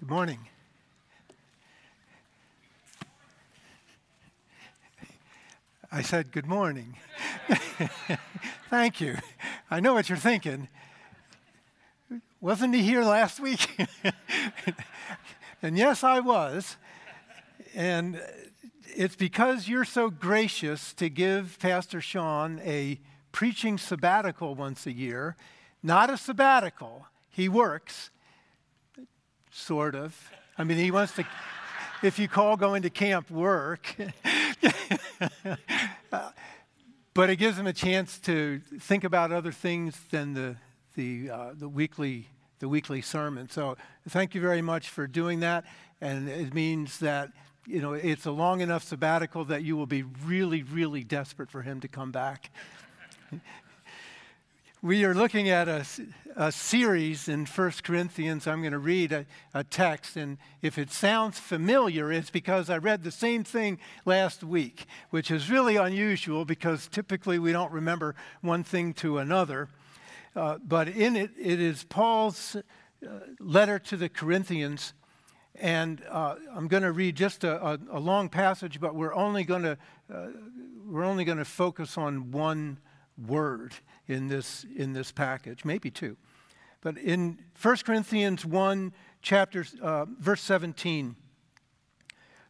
Good morning. I said, Good morning. Thank you. I know what you're thinking. Wasn't he here last week? and yes, I was. And it's because you're so gracious to give Pastor Sean a preaching sabbatical once a year. Not a sabbatical, he works, sort of. I mean, he wants to, if you call going to camp work. but it gives him a chance to think about other things than the, the, uh, the, weekly, the weekly sermon. So thank you very much for doing that. And it means that you know, it's a long enough sabbatical that you will be really, really desperate for him to come back we are looking at a, a series in 1 Corinthians. I'm going to read a, a, text, and if it sounds familiar, it's because I read the same thing last week, which is really unusual because typically we don't remember one thing to another. Uh, but in it, it is Paul's uh, letter to the Corinthians. And uh, I'm going to read just a, a, a, long passage, but we're only going to uh, we're only going to focus on one word in this, in this package, maybe two. But in 1 Corinthians 1, chapter, uh, verse 17,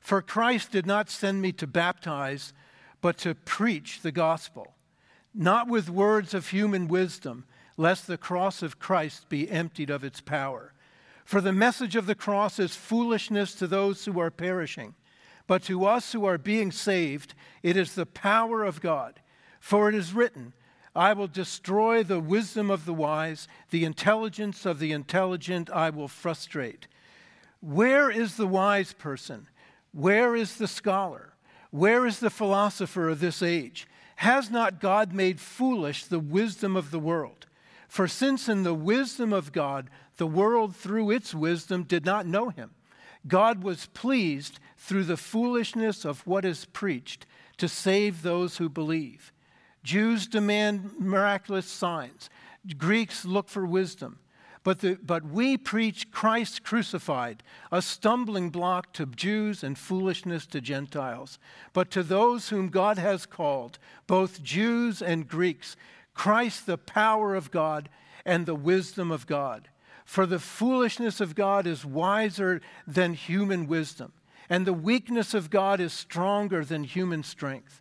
for Christ did not send me to baptize, but to preach the gospel, not with words of human wisdom, lest the cross of Christ be emptied of its power. For the message of the cross is foolishness to those who are perishing, but to us who are being saved, it is the power of God. For it is written, I will destroy the wisdom of the wise, the intelligence of the intelligent I will frustrate. Where is the wise person? Where is the scholar? Where is the philosopher of this age? Has not God made foolish the wisdom of the world? For since in the wisdom of God, the world through its wisdom did not know him, God was pleased through the foolishness of what is preached to save those who believe. Jews demand miraculous signs. Greeks look for wisdom. But, the, but we preach Christ crucified, a stumbling block to Jews and foolishness to Gentiles. But to those whom God has called, both Jews and Greeks, Christ the power of God and the wisdom of God. For the foolishness of God is wiser than human wisdom, and the weakness of God is stronger than human strength.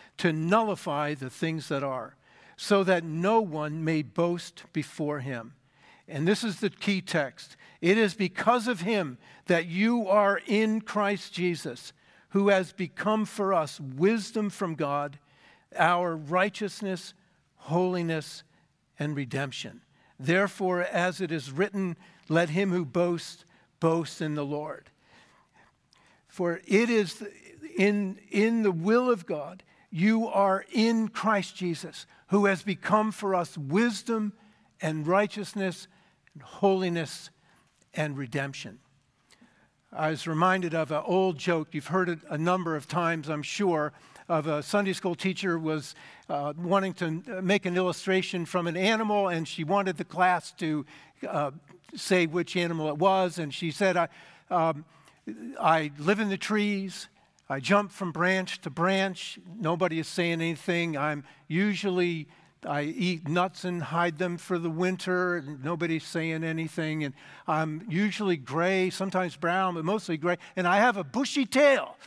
to nullify the things that are, so that no one may boast before him. And this is the key text. It is because of him that you are in Christ Jesus, who has become for us wisdom from God, our righteousness, holiness, and redemption. Therefore, as it is written, let him who boasts boast in the Lord. For it is in, in the will of God you are in Christ Jesus, who has become for us wisdom and righteousness and holiness and redemption. I was reminded of an old joke. You've heard it a number of times, I'm sure, of a Sunday school teacher was uh, wanting to make an illustration from an animal, and she wanted the class to uh, say which animal it was. And she said, I, um, I live in the trees. I jump from branch to branch. Nobody is saying anything. I'm usually, I eat nuts and hide them for the winter. And nobody's saying anything. And I'm usually gray, sometimes brown, but mostly gray. And I have a bushy tail.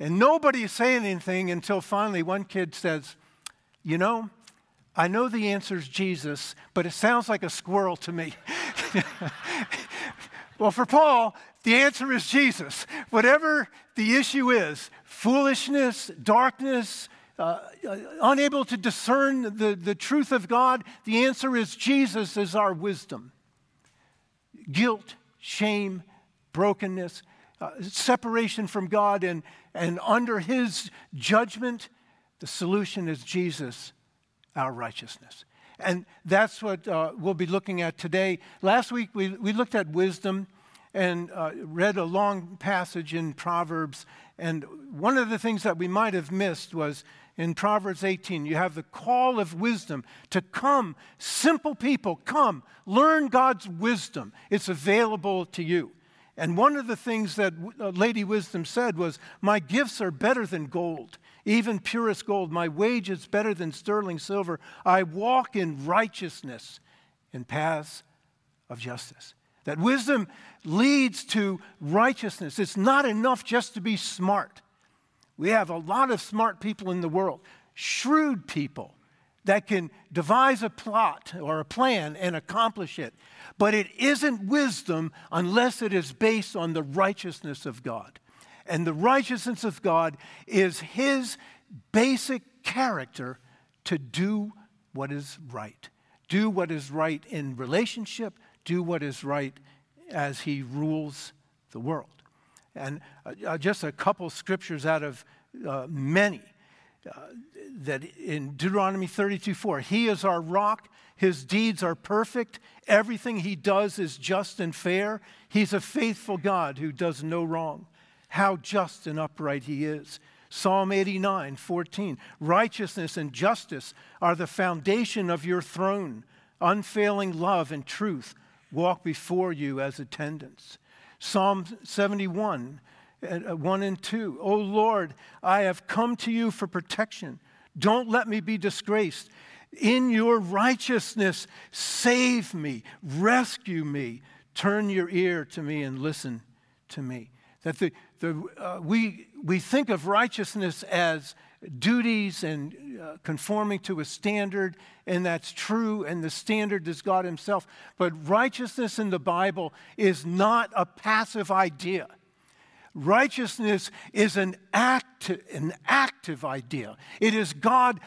And nobody is saying anything until finally one kid says, You know, I know the answer is Jesus, but it sounds like a squirrel to me. well, for Paul, the answer is Jesus. Whatever the issue is foolishness, darkness, uh, uh, unable to discern the, the truth of God, the answer is Jesus is our wisdom. Guilt, shame, brokenness. uh, separation from God and, and under his judgment, the solution is Jesus, our righteousness. And that's what uh, we'll be looking at today. Last week we, we looked at wisdom and uh, read a long passage in Proverbs. And one of the things that we might have missed was in Proverbs 18, you have the call of wisdom to come. Simple people, come, learn God's wisdom. It's available to you. And one of the things that uh, Lady Wisdom said was, My gifts are better than gold, even purest gold. My wage is better than sterling silver. I walk in righteousness in paths of justice. That wisdom leads to righteousness. It's not enough just to be smart. We have a lot of smart people in the world, shrewd people that can devise a plot or a plan and accomplish it. But it isn't wisdom unless it is based on the righteousness of God. And the righteousness of God is His basic character to do what is right. Do what is right in relationship, do what is right as He rules the world. And uh, uh just a couple scriptures out of uh, many. Uh, that in Deuteronomy 32 4, He is our rock, His deeds are perfect, everything He does is just and fair. He's a faithful God who does no wrong. How just and upright He is. Psalm 89 14, righteousness and justice are the foundation of your throne. Unfailing love and truth walk before you as attendants. Psalm 71 uh, 1 and 2. Oh Lord, I have come to you for protection. Don't let me be disgraced. In your righteousness, save me, rescue me, turn your ear to me and listen to me. That the, the, uh, we, we think of righteousness as duties and uh, conforming to a standard, and that's true, and the standard is God Himself. But righteousness in the Bible is not a passive idea. Righteousness is an, act, an active idea. It is God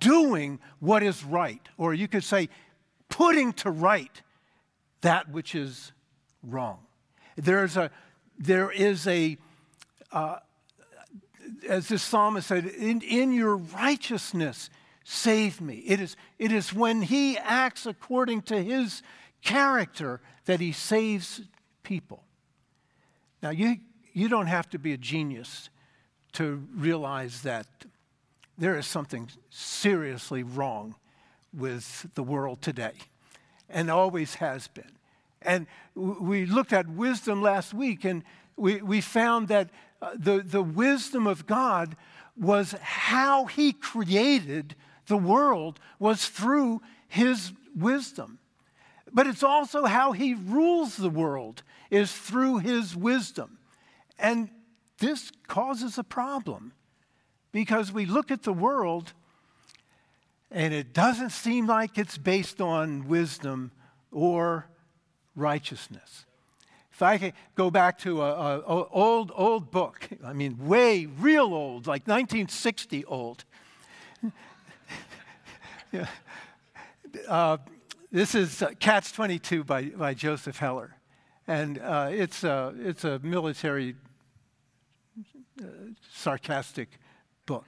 doing what is right, or you could say, putting to right that which is wrong. There's a, there is a, uh, as this psalmist said, in, in your righteousness, save me. It is, it is when he acts according to his character that he saves people. Now, you, you don't have to be a genius to realize that there is something seriously wrong with the world today, and always has been. And we looked at wisdom last week, and we, we found that Uh, the, the wisdom of God was how He created the world, was through His wisdom. But it's also how He rules the world is through his wisdom. And this causes a problem because we look at the world and it doesn't seem like it's based on wisdom or righteousness. If I could go back to an old, old book, I mean, way real old, like 1960 old. yeah. uh, this is Catch 22 by, by Joseph Heller. And uh, it's, a, it's a military uh, sarcastic book.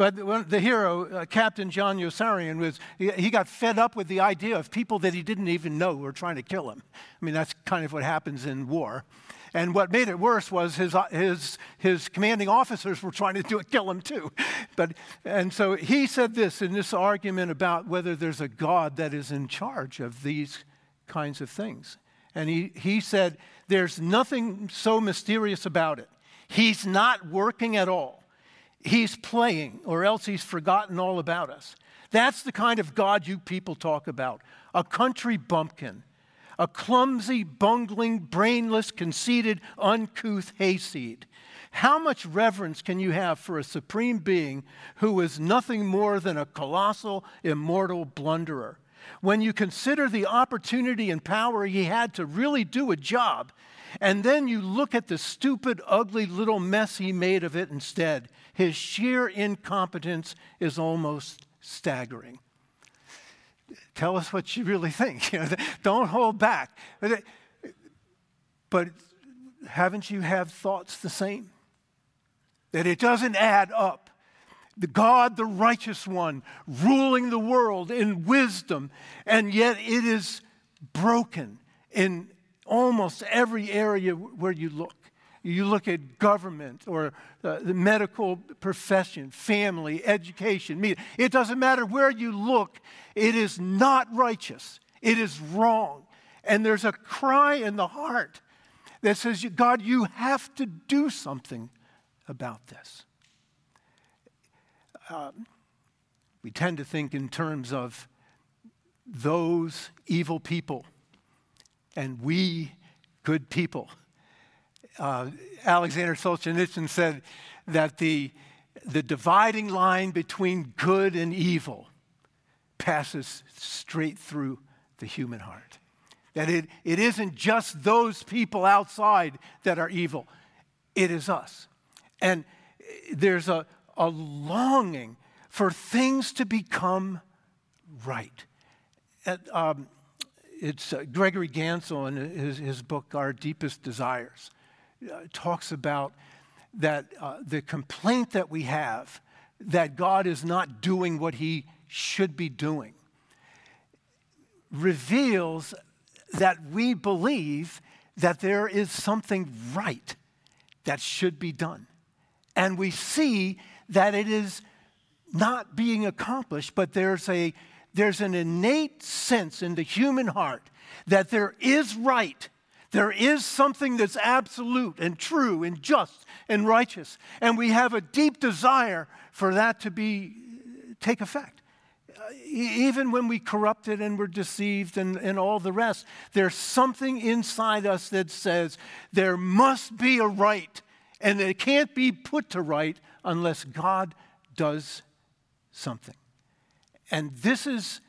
But the hero, uh, Captain John Yossarian, was, he, he, got fed up with the idea of people that he didn't even know were trying to kill him. I mean, that's kind of what happens in war. And what made it worse was his, uh, his, his commanding officers were trying to do it, kill him too. But, and so he said this in this argument about whether there's a God that is in charge of these kinds of things. And he, he said, There's nothing so mysterious about it. He's not working at all. He's playing, or else he's forgotten all about us. That's the kind of God you people talk about a country bumpkin, a clumsy, bungling, brainless, conceited, uncouth hayseed. How much reverence can you have for a supreme being who is nothing more than a colossal, immortal blunderer? when you consider the opportunity and power he had to really do a job, and then you look at the stupid, ugly little mess he made of it instead, his sheer incompetence is almost staggering. Tell us what you really think. Don't hold back. But haven't you had thoughts the same? That it doesn't add up. The God, the righteous one, ruling the world in wisdom, and yet it is broken in almost every area where you look. You look at government or uh, the medical profession, family, education, media. It doesn't matter where you look, it is not righteous. It is wrong. And there's a cry in the heart that says, God, you have to do something about this. Um, we tend to think in terms of those evil people and we good people uh, Alexander Solzhenitsyn said that the, the dividing line between good and evil passes straight through the human heart. That it, it isn't just those people outside that are evil, it is us. And there's a, a longing for things to become right. Um, it's uh, Gregory Ganssle in his, his book, Our Deepest Desires uh, talks about that uh, the complaint that we have that God is not doing what he should be doing reveals that we believe that there is something right that should be done. And we see that it is not being accomplished, but there's, a, there's an innate sense in the human heart that there is right there is something that's absolute and true and just and righteous. And we have a deep desire for that to be take effect. Uh, even when we corrupted and were deceived and, and all the rest, there's something inside us that says there must be a right, and it can't be put to right unless God does something. And this is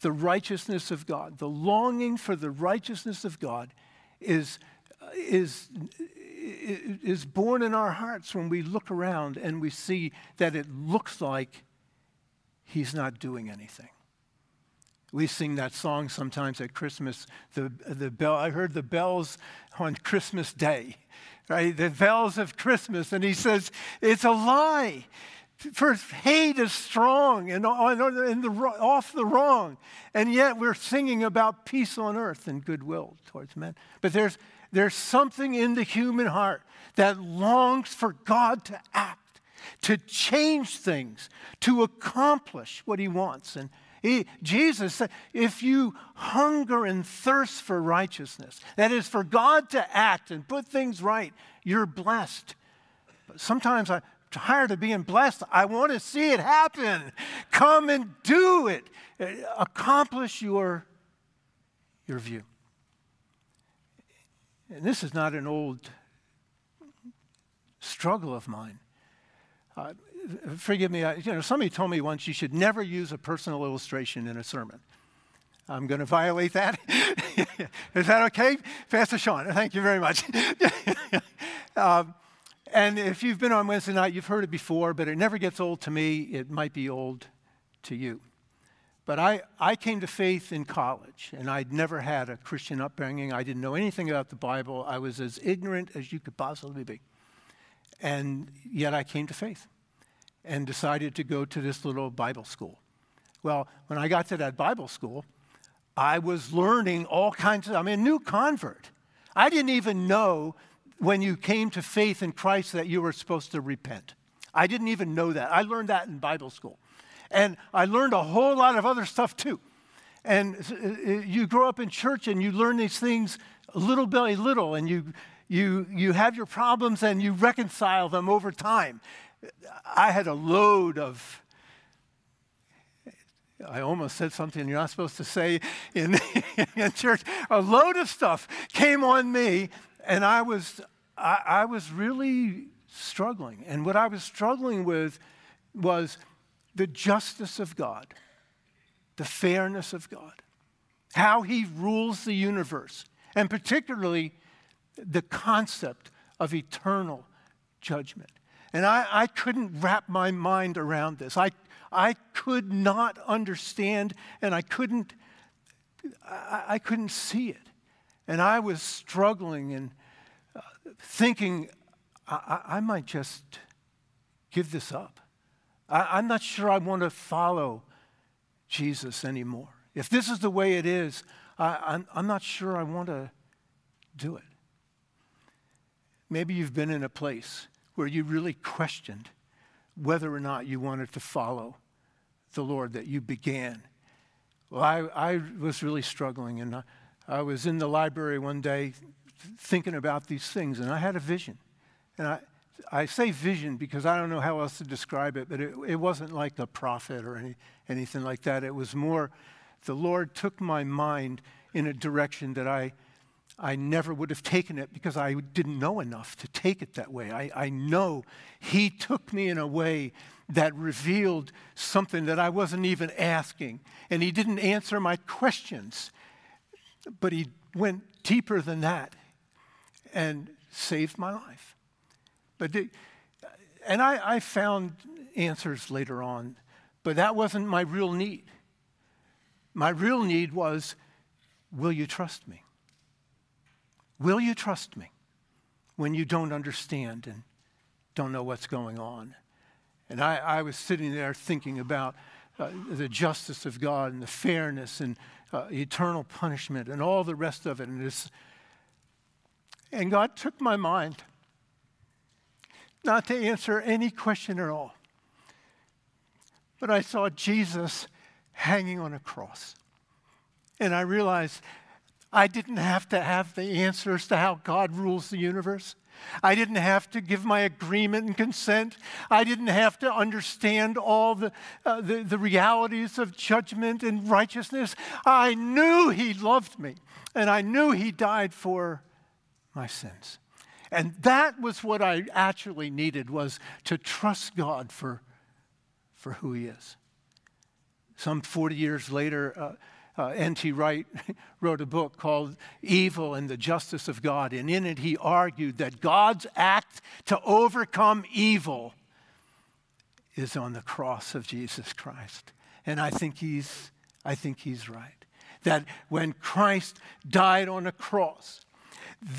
the righteousness of God, the longing for the righteousness of God is, is, is born in our hearts when we look around and we see that it looks like he's not doing anything. We sing that song sometimes at Christmas. The, the bell, I heard the bells on Christmas Day, right? The bells of Christmas. And he says, it's a lie. For hate is strong and, and the, off the wrong. And yet we're singing about peace on earth and goodwill towards men. But there's, there's something in the human heart that longs for God to act, to change things, to accomplish what he wants. And he, Jesus said, if you hunger and thirst for righteousness, that is, for God to act and put things right, you're blessed. But sometimes I, tired of being blessed. I want to see it happen. Come and do it. Accomplish your, your view. And this is not an old struggle of mine. Uh, forgive me, I, you know, somebody told me once you should never use a personal illustration in a sermon. I'm going to violate that. is that okay? Pastor Sean, thank you very much. um, and if you've been on Wednesday night, you've heard it before, but it never gets old to me. It might be old to you. But I, I came to faith in college, and I'd never had a Christian upbringing. I didn't know anything about the Bible. I was as ignorant as you could possibly be. And yet I came to faith and decided to go to this little Bible school. Well, when I got to that Bible school, I was learning all kinds of, I'm a new convert. I didn't even know when you came to faith in Christ that you were supposed to repent. I didn't even know that. I learned that in Bible school. And I learned a whole lot of other stuff too. And uh, you grow up in church and you learn these things little by little, and you, you, you have your problems and you reconcile them over time. I had a load of I almost said something you're not supposed to say in, in church. A load of stuff came on me and I was, I, I was really struggling. And what I was struggling with was the justice of God, the fairness of God, how He rules the universe, and particularly the concept of eternal judgment. And I, I couldn't wrap my mind around this. I, I could not understand, and I couldn't, I, I couldn't see it. And I was struggling and uh, thinking, I, I, might just give this up. I, I'm not sure I want to follow Jesus anymore. If this is the way it is, I, I'm, I'm not sure I want to do it. Maybe you've been in a place where you really questioned whether or not you wanted to follow the Lord that you began. Well, I, I was really struggling, and I, I was in the library one day thinking about these things, and I had a vision. And I, I say vision because I don't know how else to describe it, but it, it wasn't like a prophet or any, anything like that. It was more the Lord took my mind in a direction that I, I never would have taken it because I didn't know enough to take it that way. I, I know He took me in a way that revealed something that I wasn't even asking. And He didn't answer my questions, but He went deeper than that and saved my life. But the, and I, I found answers later on, but that wasn't my real need. My real need was will you trust me? Will you trust me when you don't understand and don't know what's going on? And I, I was sitting there thinking about uh, the justice of God and the fairness and uh, eternal punishment and all the rest of it. And, this, and God took my mind not to answer any question at all. But I saw Jesus hanging on a cross. And I realized I didn't have to have the answers to how God rules the universe. I didn't have to give my agreement and consent. I didn't have to understand all the, uh, the, the, realities of judgment and righteousness. I knew He loved me, and I knew He died for my sins. And that was what I actually needed was to trust God for, for who He is. Some 40 years later, uh, uh, N.T. Wright wrote a book called Evil and the Justice of God. And in it, he argued that God's act to overcome evil is on the cross of Jesus Christ. And I think he's, I think he's right. That when Christ died on a cross,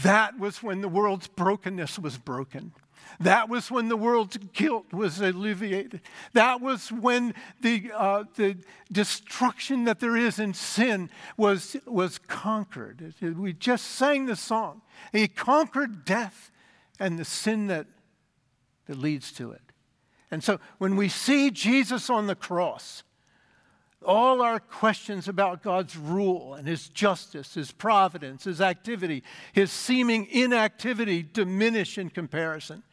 that was when the world's brokenness was broken. That was when the world's guilt was alleviated. That was when the, uh, the destruction that there is in sin was, was conquered. We just sang the song. He conquered death and the sin that, that leads to it. And so when we see Jesus on the cross, all our questions about God's rule and His justice, His providence, His activity, His seeming inactivity diminish in comparison.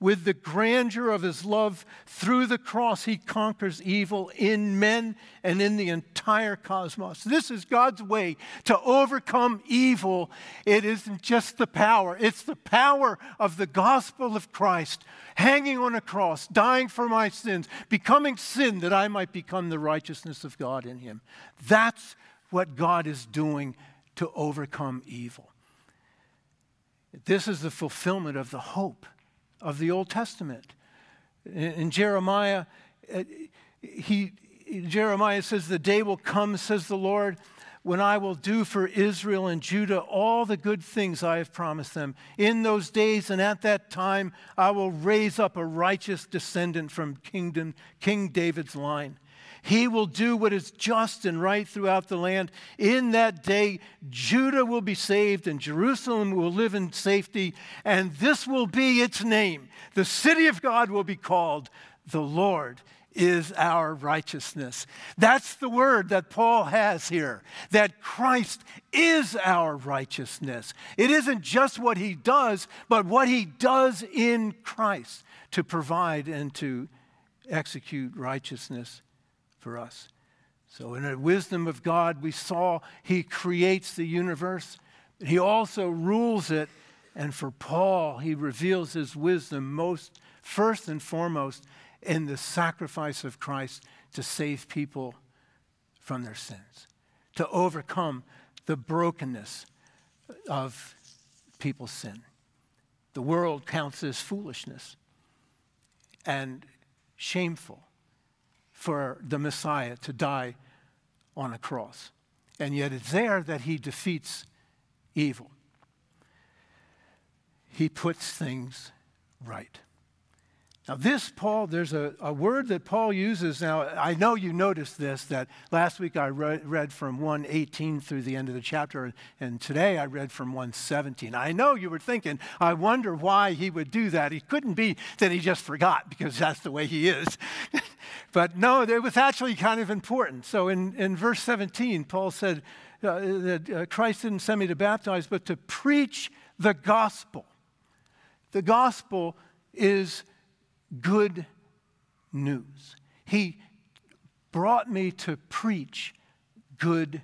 With the grandeur of his love through the cross, he conquers evil in men and in the entire cosmos. This is God's way to overcome evil. It isn't just the power, it's the power of the gospel of Christ hanging on a cross, dying for my sins, becoming sin that I might become the righteousness of God in him. That's what God is doing to overcome evil. This is the fulfillment of the hope of the Old Testament. In, Jeremiah, uh, he, Jeremiah says, The day will come, says the Lord, when I will do for Israel and Judah all the good things I have promised them. In those days and at that time, I will raise up a righteous descendant from kingdom, King David's line. He will do what is just and right throughout the land. In that day, Judah will be saved and Jerusalem will live in safety, and this will be its name. The city of God will be called the Lord is our righteousness. That's the word that Paul has here that Christ is our righteousness. It isn't just what he does, but what he does in Christ to provide and to execute righteousness for us. So, in the wisdom of God, we saw He creates the universe, He also rules it. And for Paul, he reveals his wisdom most, first and foremost, in the sacrifice of Christ to save people from their sins, to overcome the brokenness of people's sin. The world counts as foolishness and shameful for the Messiah to die on a cross. And yet it's there that he defeats evil. he puts things right. Now, this, Paul, there's a, a word that Paul uses. Now, I know you noticed this, that last week I read, read from 118 through the end of the chapter, and today I read from 117. I know you were thinking, I wonder why he would do that. He couldn't be that he just forgot, because that's the way he is. but no, it was actually kind of important. So in, in verse 17, Paul said uh, that uh, Christ didn't send me to baptize, but to preach the gospel. The gospel is good news. He brought me to preach good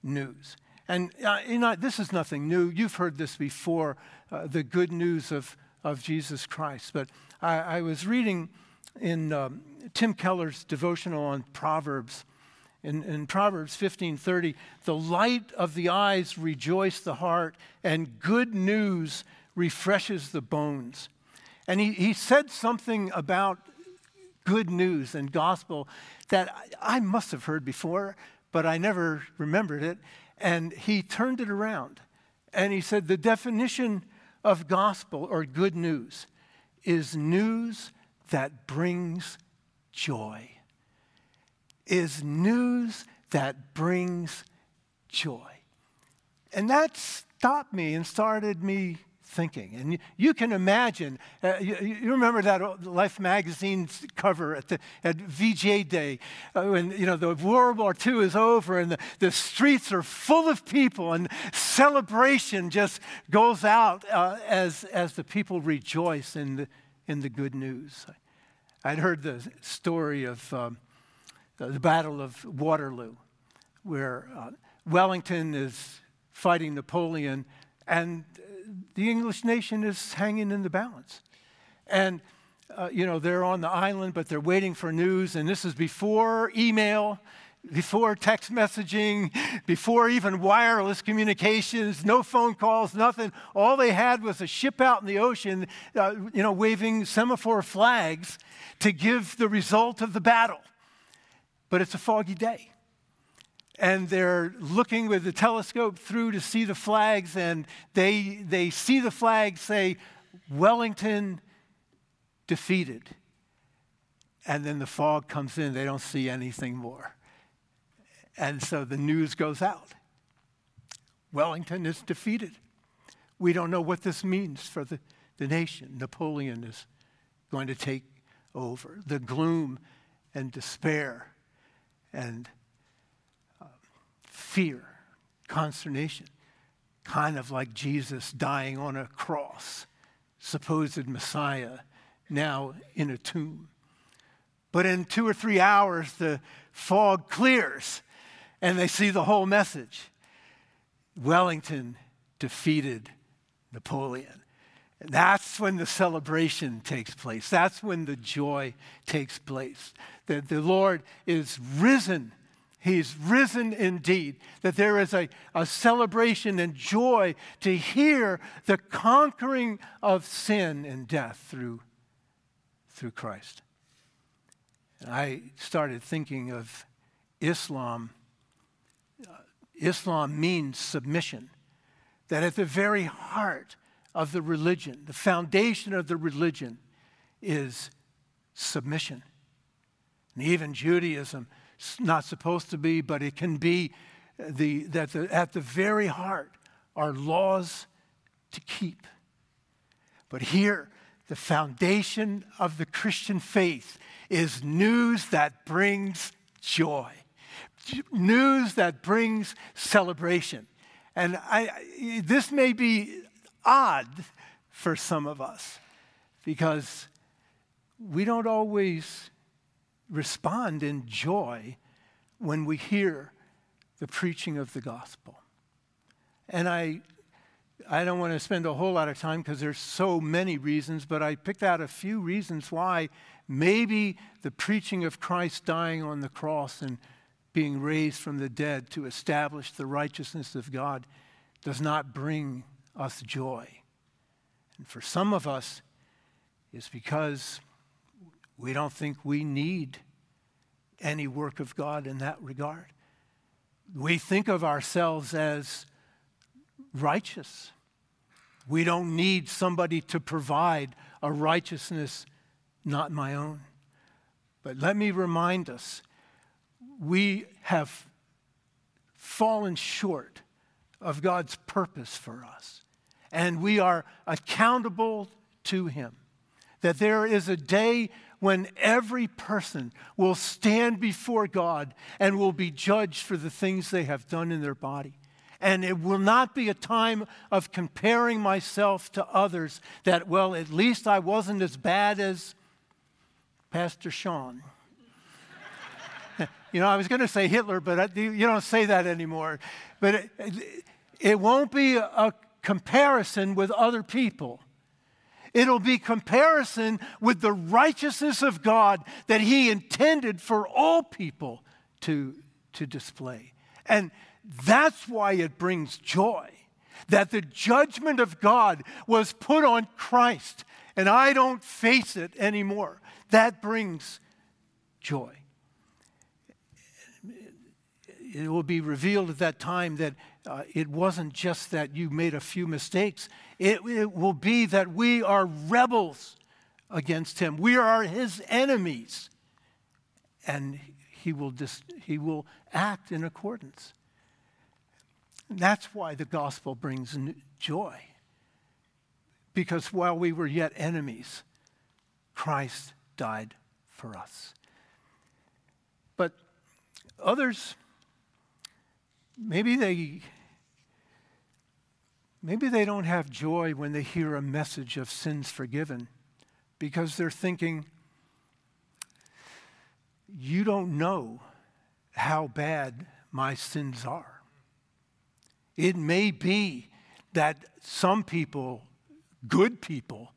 news. And uh, you know, this is nothing new. You've heard this before uh, the good news of, of Jesus Christ. But I, I was reading in um, Tim Keller's devotional on Proverbs. In, in Proverbs 15:30, the light of the eyes rejoice the heart, and good news refreshes the bones. And he, he said something about good news and gospel that I must have heard before, but I never remembered it. And he turned it around and he said the definition of gospel or good news is news that brings joy. Is news that brings joy. And that stopped me and started me thinking. And you, can imagine, uh, you, you, remember that Life magazine cover at, the, at VJ Day uh, when you know, the World War II is over and the, the streets are full of people and celebration just goes out uh, as, as the people rejoice in the, in the good news. I'd heard the story of um, the Battle of Waterloo, where uh, Wellington is fighting Napoleon and the English nation is hanging in the balance. And, uh, you know, they're on the island, but they're waiting for news. And this is before email, before text messaging, before even wireless communications, no phone calls, nothing. All they had was a ship out in the ocean, uh, you know, waving semaphore flags to give the result of the battle. But it's a foggy day and they're looking with the telescope through to see the flags, and they, they see the flag say, Wellington defeated. And then the fog comes in, they don't see anything more. And so the news goes out Wellington is defeated. We don't know what this means for the, the nation. Napoleon is going to take over. The gloom and despair and um, fear, consternation, kind of like Jesus dying on a cross, supposed Messiah, now in a tomb. But in two or three hours, the fog clears and they see the whole message. Wellington defeated Napoleon. And that's when the celebration takes place. That's when the joy takes place. That the Lord is risen He's risen indeed. That there is a, a celebration and joy to hear the conquering of sin and death through, through Christ. And I started thinking of Islam. Uh, Islam means submission. That at the very heart of the religion, the foundation of the religion, is submission. And even Judaism not supposed to be, but it can be the, that the, at the very heart are laws to keep. But here, the foundation of the Christian faith is news that brings joy, news that brings celebration. And I, this may be odd for some of us because we don't always respond in joy when we hear the preaching of the gospel. And I, I don't want to spend a whole lot of time because there's so many reasons, but I picked out a few reasons why maybe the preaching of Christ dying on the cross and being raised from the dead to establish the righteousness of God does not bring us joy. And for some of us, it's because we don't think we need any work of God in that regard. We think of ourselves as righteous. We don't need somebody to provide a righteousness not my own. But let me remind us we have fallen short of God's purpose for us, and we are accountable to Him. That there is a day when every person will stand before God and will be judged for the things they have done in their body. And it will not be a time of comparing myself to others that, well, at least I wasn't as bad as Pastor Sean. You know, I was going to say Hitler, but you don't say that anymore. But it, it won't be a comparison with other people. It'll be comparison with the righteousness of God that He intended for all people to, to display. And that's why it brings joy that the judgment of God was put on Christ, and I don't face it anymore. That brings joy. It will be revealed at that time that uh, it wasn't just that you made a few mistakes, it, it will be that we are rebels against Him. We are His enemies. And He will, dis- he will act in accordance. And that's why the gospel brings joy. Because while we were yet enemies, Christ died for us. But others, maybe they maybe they don't have joy when they hear a message of sins forgiven because they're thinking you don't know how bad my sins are. It may be that some people, good people,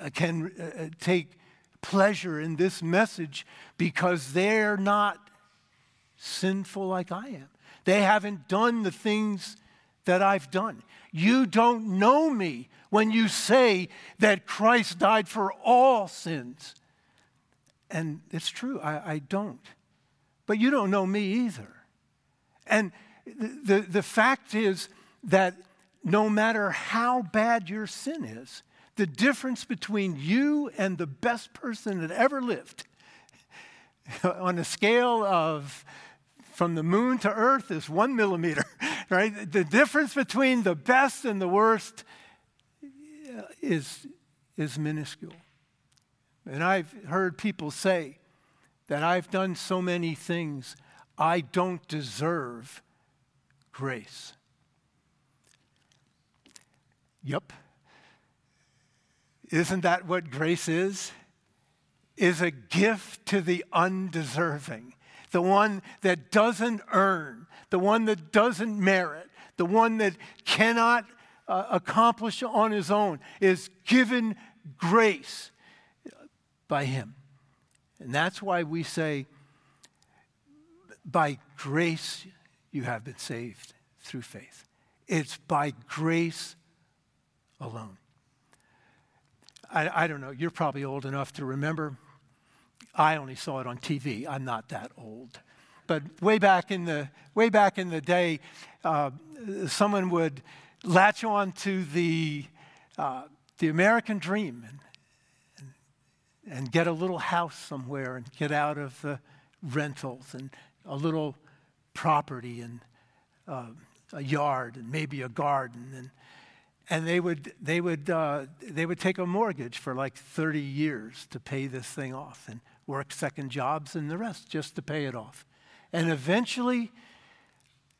uh, can uh, uh, take pleasure in this message because they're not sinful like I am. They haven't done the things that I've done. You don't know me when you say that Christ died for all sins. And it's true, I, I don't. But you don't know me either. And the, the fact is that no matter how bad your sin is, the difference between you and the best person that ever lived on a scale of from the moon to earth is one millimeter, right? The difference between the best and the worst is, is minuscule. And I've heard people say that I've done so many things I don't deserve grace. Yep. Isn't that what grace is? Is a gift to the undeserving, the one that doesn't earn, the one that doesn't merit, the one that cannot uh, accomplish on his own, is given grace by him. And that's why we say, by grace you have been saved through faith. It's by grace alone. I, I, don't know, you're probably old enough to remember. I only saw it on TV. I'm not that old. But way back in the, way back in the day, uh, someone would latch on to the, uh, the American dream and, and, get a little house somewhere and get out of the rentals and a little property and uh, a yard and maybe a garden and and they would they would uh, they would take a mortgage for like 30 years to pay this thing off and work second jobs and the rest just to pay it off. And eventually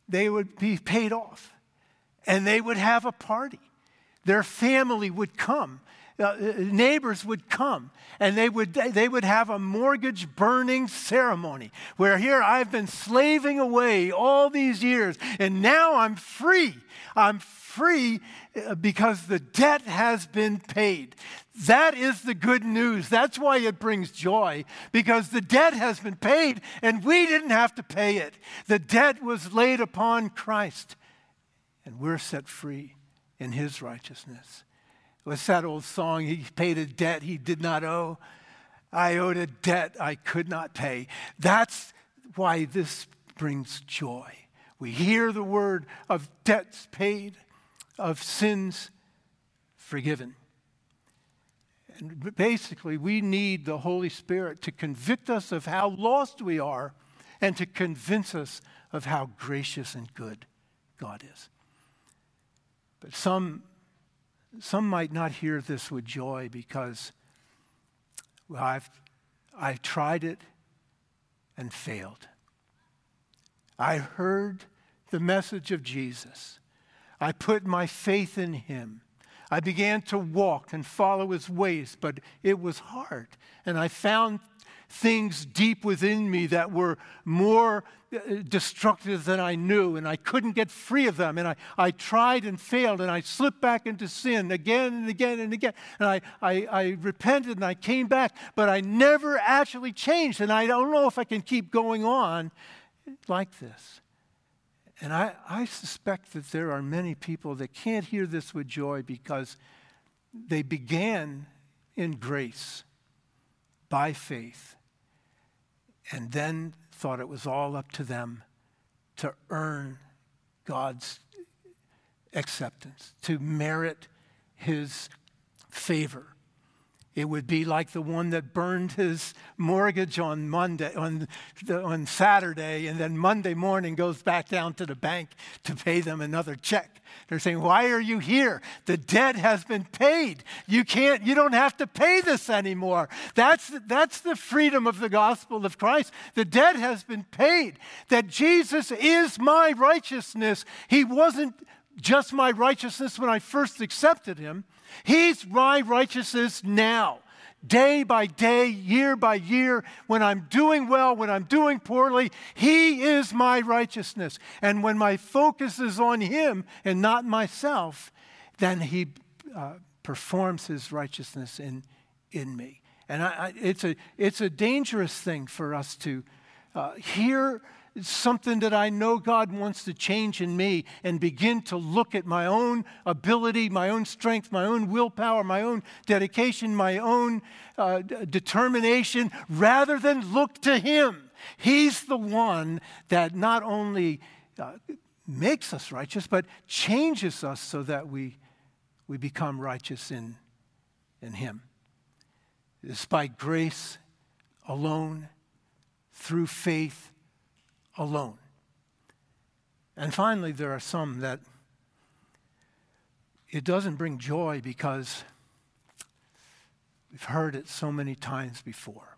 they would be paid off. And they would have a party. Their family would come uh, neighbors would come and they would, they would have a mortgage burning ceremony where here I've been slaving away all these years and now I'm free. I'm free uh, because the debt has been paid. That is the good news. That's why it brings joy because the debt has been paid and we didn't have to pay it. The debt was laid upon Christ and we're set free in his righteousness. What's that old song? He paid a debt he did not owe. I owed a debt I could not pay. That's why this brings joy. We hear the word of debts paid, of sins forgiven. And basically, we need the Holy Spirit to convict us of how lost we are and to convince us of how gracious and good God is. But some, some might not hear this with joy because, well, I've, I've tried it and failed. I heard the message of Jesus. I put my faith in him. I began to walk and follow his ways, but it was hard. And I found things deep within me that were more uh, destructive than I knew, and I couldn't get free of them. And I, I tried and failed, and I slipped back into sin again and again and again. And I, I, I repented and I came back, but I never actually changed. And I don't know if I can keep going on like this. And I, I suspect that there are many people that can't hear this with joy because they began in grace by faith and then thought it was all up to them to earn God's acceptance, to merit his favor. It would be like the one that burned his mortgage on Monday, on, the, on Saturday, and then Monday morning goes back down to the bank to pay them another check. They're saying, Why are you here? The debt has been paid. You can't, you don't have to pay this anymore. That's, that's the freedom of the gospel of Christ. The debt has been paid. That Jesus is my righteousness. He wasn't just my righteousness when I first accepted him. He's my righteousness now, day by day, year by year. When I'm doing well, when I'm doing poorly, He is my righteousness. And when my focus is on Him and not myself, then He uh, performs His righteousness in, in me. And I, I, it's, a, it's a dangerous thing for us to uh, hear something that I know God wants to change in me and begin to look at my own ability, my own strength, my own willpower, my own dedication, my own uh, determination, rather than look to Him. He's the one that not only uh, makes us righteous, but changes us so that we, we become righteous in, in Him. It's by grace alone, through faith alone. And finally, there are some that it doesn't bring joy because we've heard it so many times before.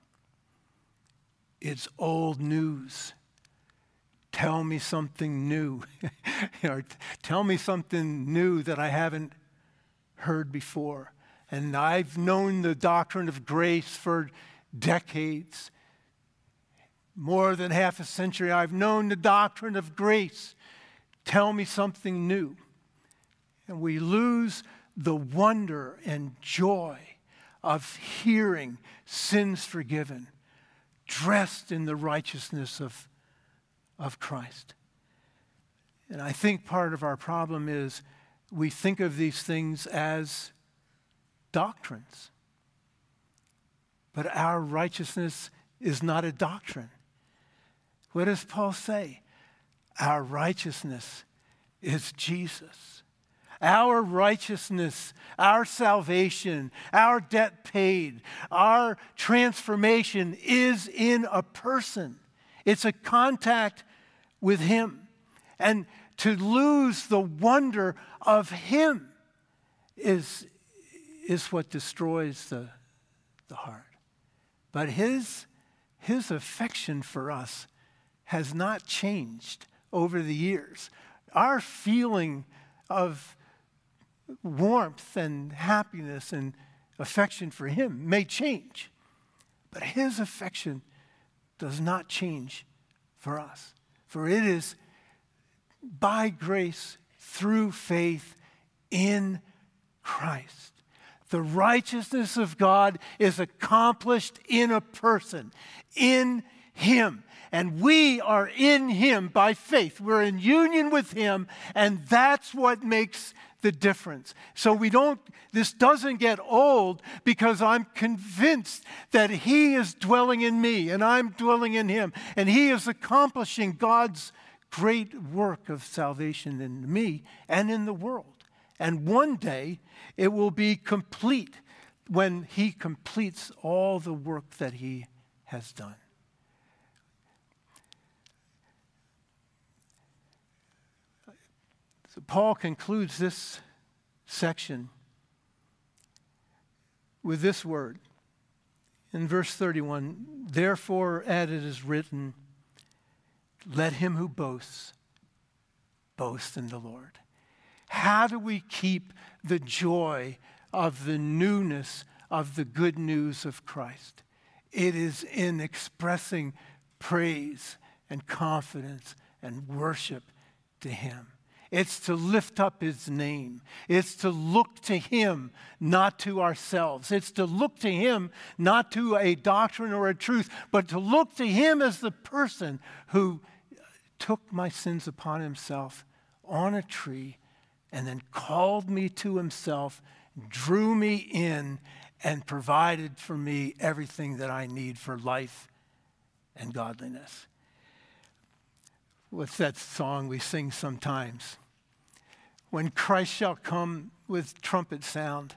It's old news. Tell me something new. or tell me something new that I haven't heard before. And I've known the doctrine of grace for decades more than half a century, I've known the doctrine of grace. Tell me something new. And we lose the wonder and joy of hearing sins forgiven, dressed in the righteousness of, of Christ. And I think part of our problem is we think of these things as doctrines. But our righteousness is not a doctrine. What does Paul say? Our righteousness is Jesus. Our righteousness, our salvation, our debt paid, our transformation is in a person. It's a contact with Him. And to lose the wonder of Him is, is what destroys the, the heart. But His, his affection for us has not changed over the years. Our feeling of warmth and happiness and affection for Him may change, but His affection does not change for us. For it is by grace through faith in Christ. The righteousness of God is accomplished in a person, in Him and we are in Him by faith. We're in union with Him, and that's what makes the difference. So we don't, this doesn't get old because I'm convinced that He is dwelling in me and I'm dwelling in Him, and He is accomplishing God's great work of salvation in me and in the world. And one day it will be complete when he completes all the work that he has done. So Paul concludes this section with this word in verse 31 Therefore, as it is written, let him who boasts boast in the Lord. How do we keep the joy of the newness of the good news of Christ? It is in expressing praise and confidence and worship to Him. It's to lift up his name. It's to look to him, not to ourselves. It's to look to him, not to a doctrine or a truth, but to look to him as the person who took my sins upon himself on a tree and then called me to himself, drew me in, and provided for me everything that I need for life and godliness. What's that song we sing sometimes? When Christ shall come with trumpet sound,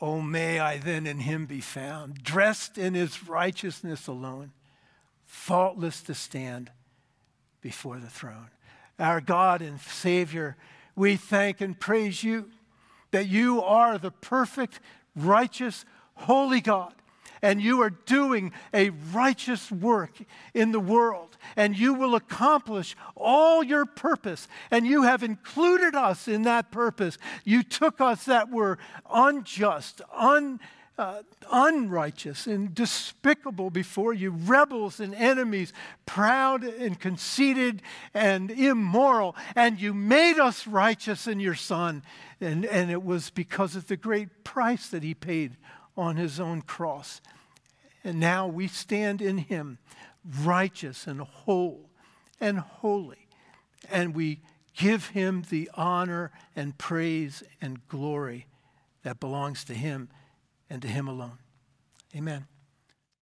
oh, may I then in him be found, dressed in his righteousness alone, faultless to stand before the throne. Our God and Savior, we thank and praise you that you are the perfect, righteous, holy God and you are doing a righteous work in the world, and you will accomplish all your purpose, and you have included us in that purpose. You took us that were unjust, un, uh, unrighteous, and despicable before you, rebels and enemies, proud and conceited and immoral, and you made us righteous in your Son. And, and it was because of the great price that He paid on his own cross. And now we stand in him, righteous and whole and holy. And we give him the honor and praise and glory that belongs to him and to him alone. Amen.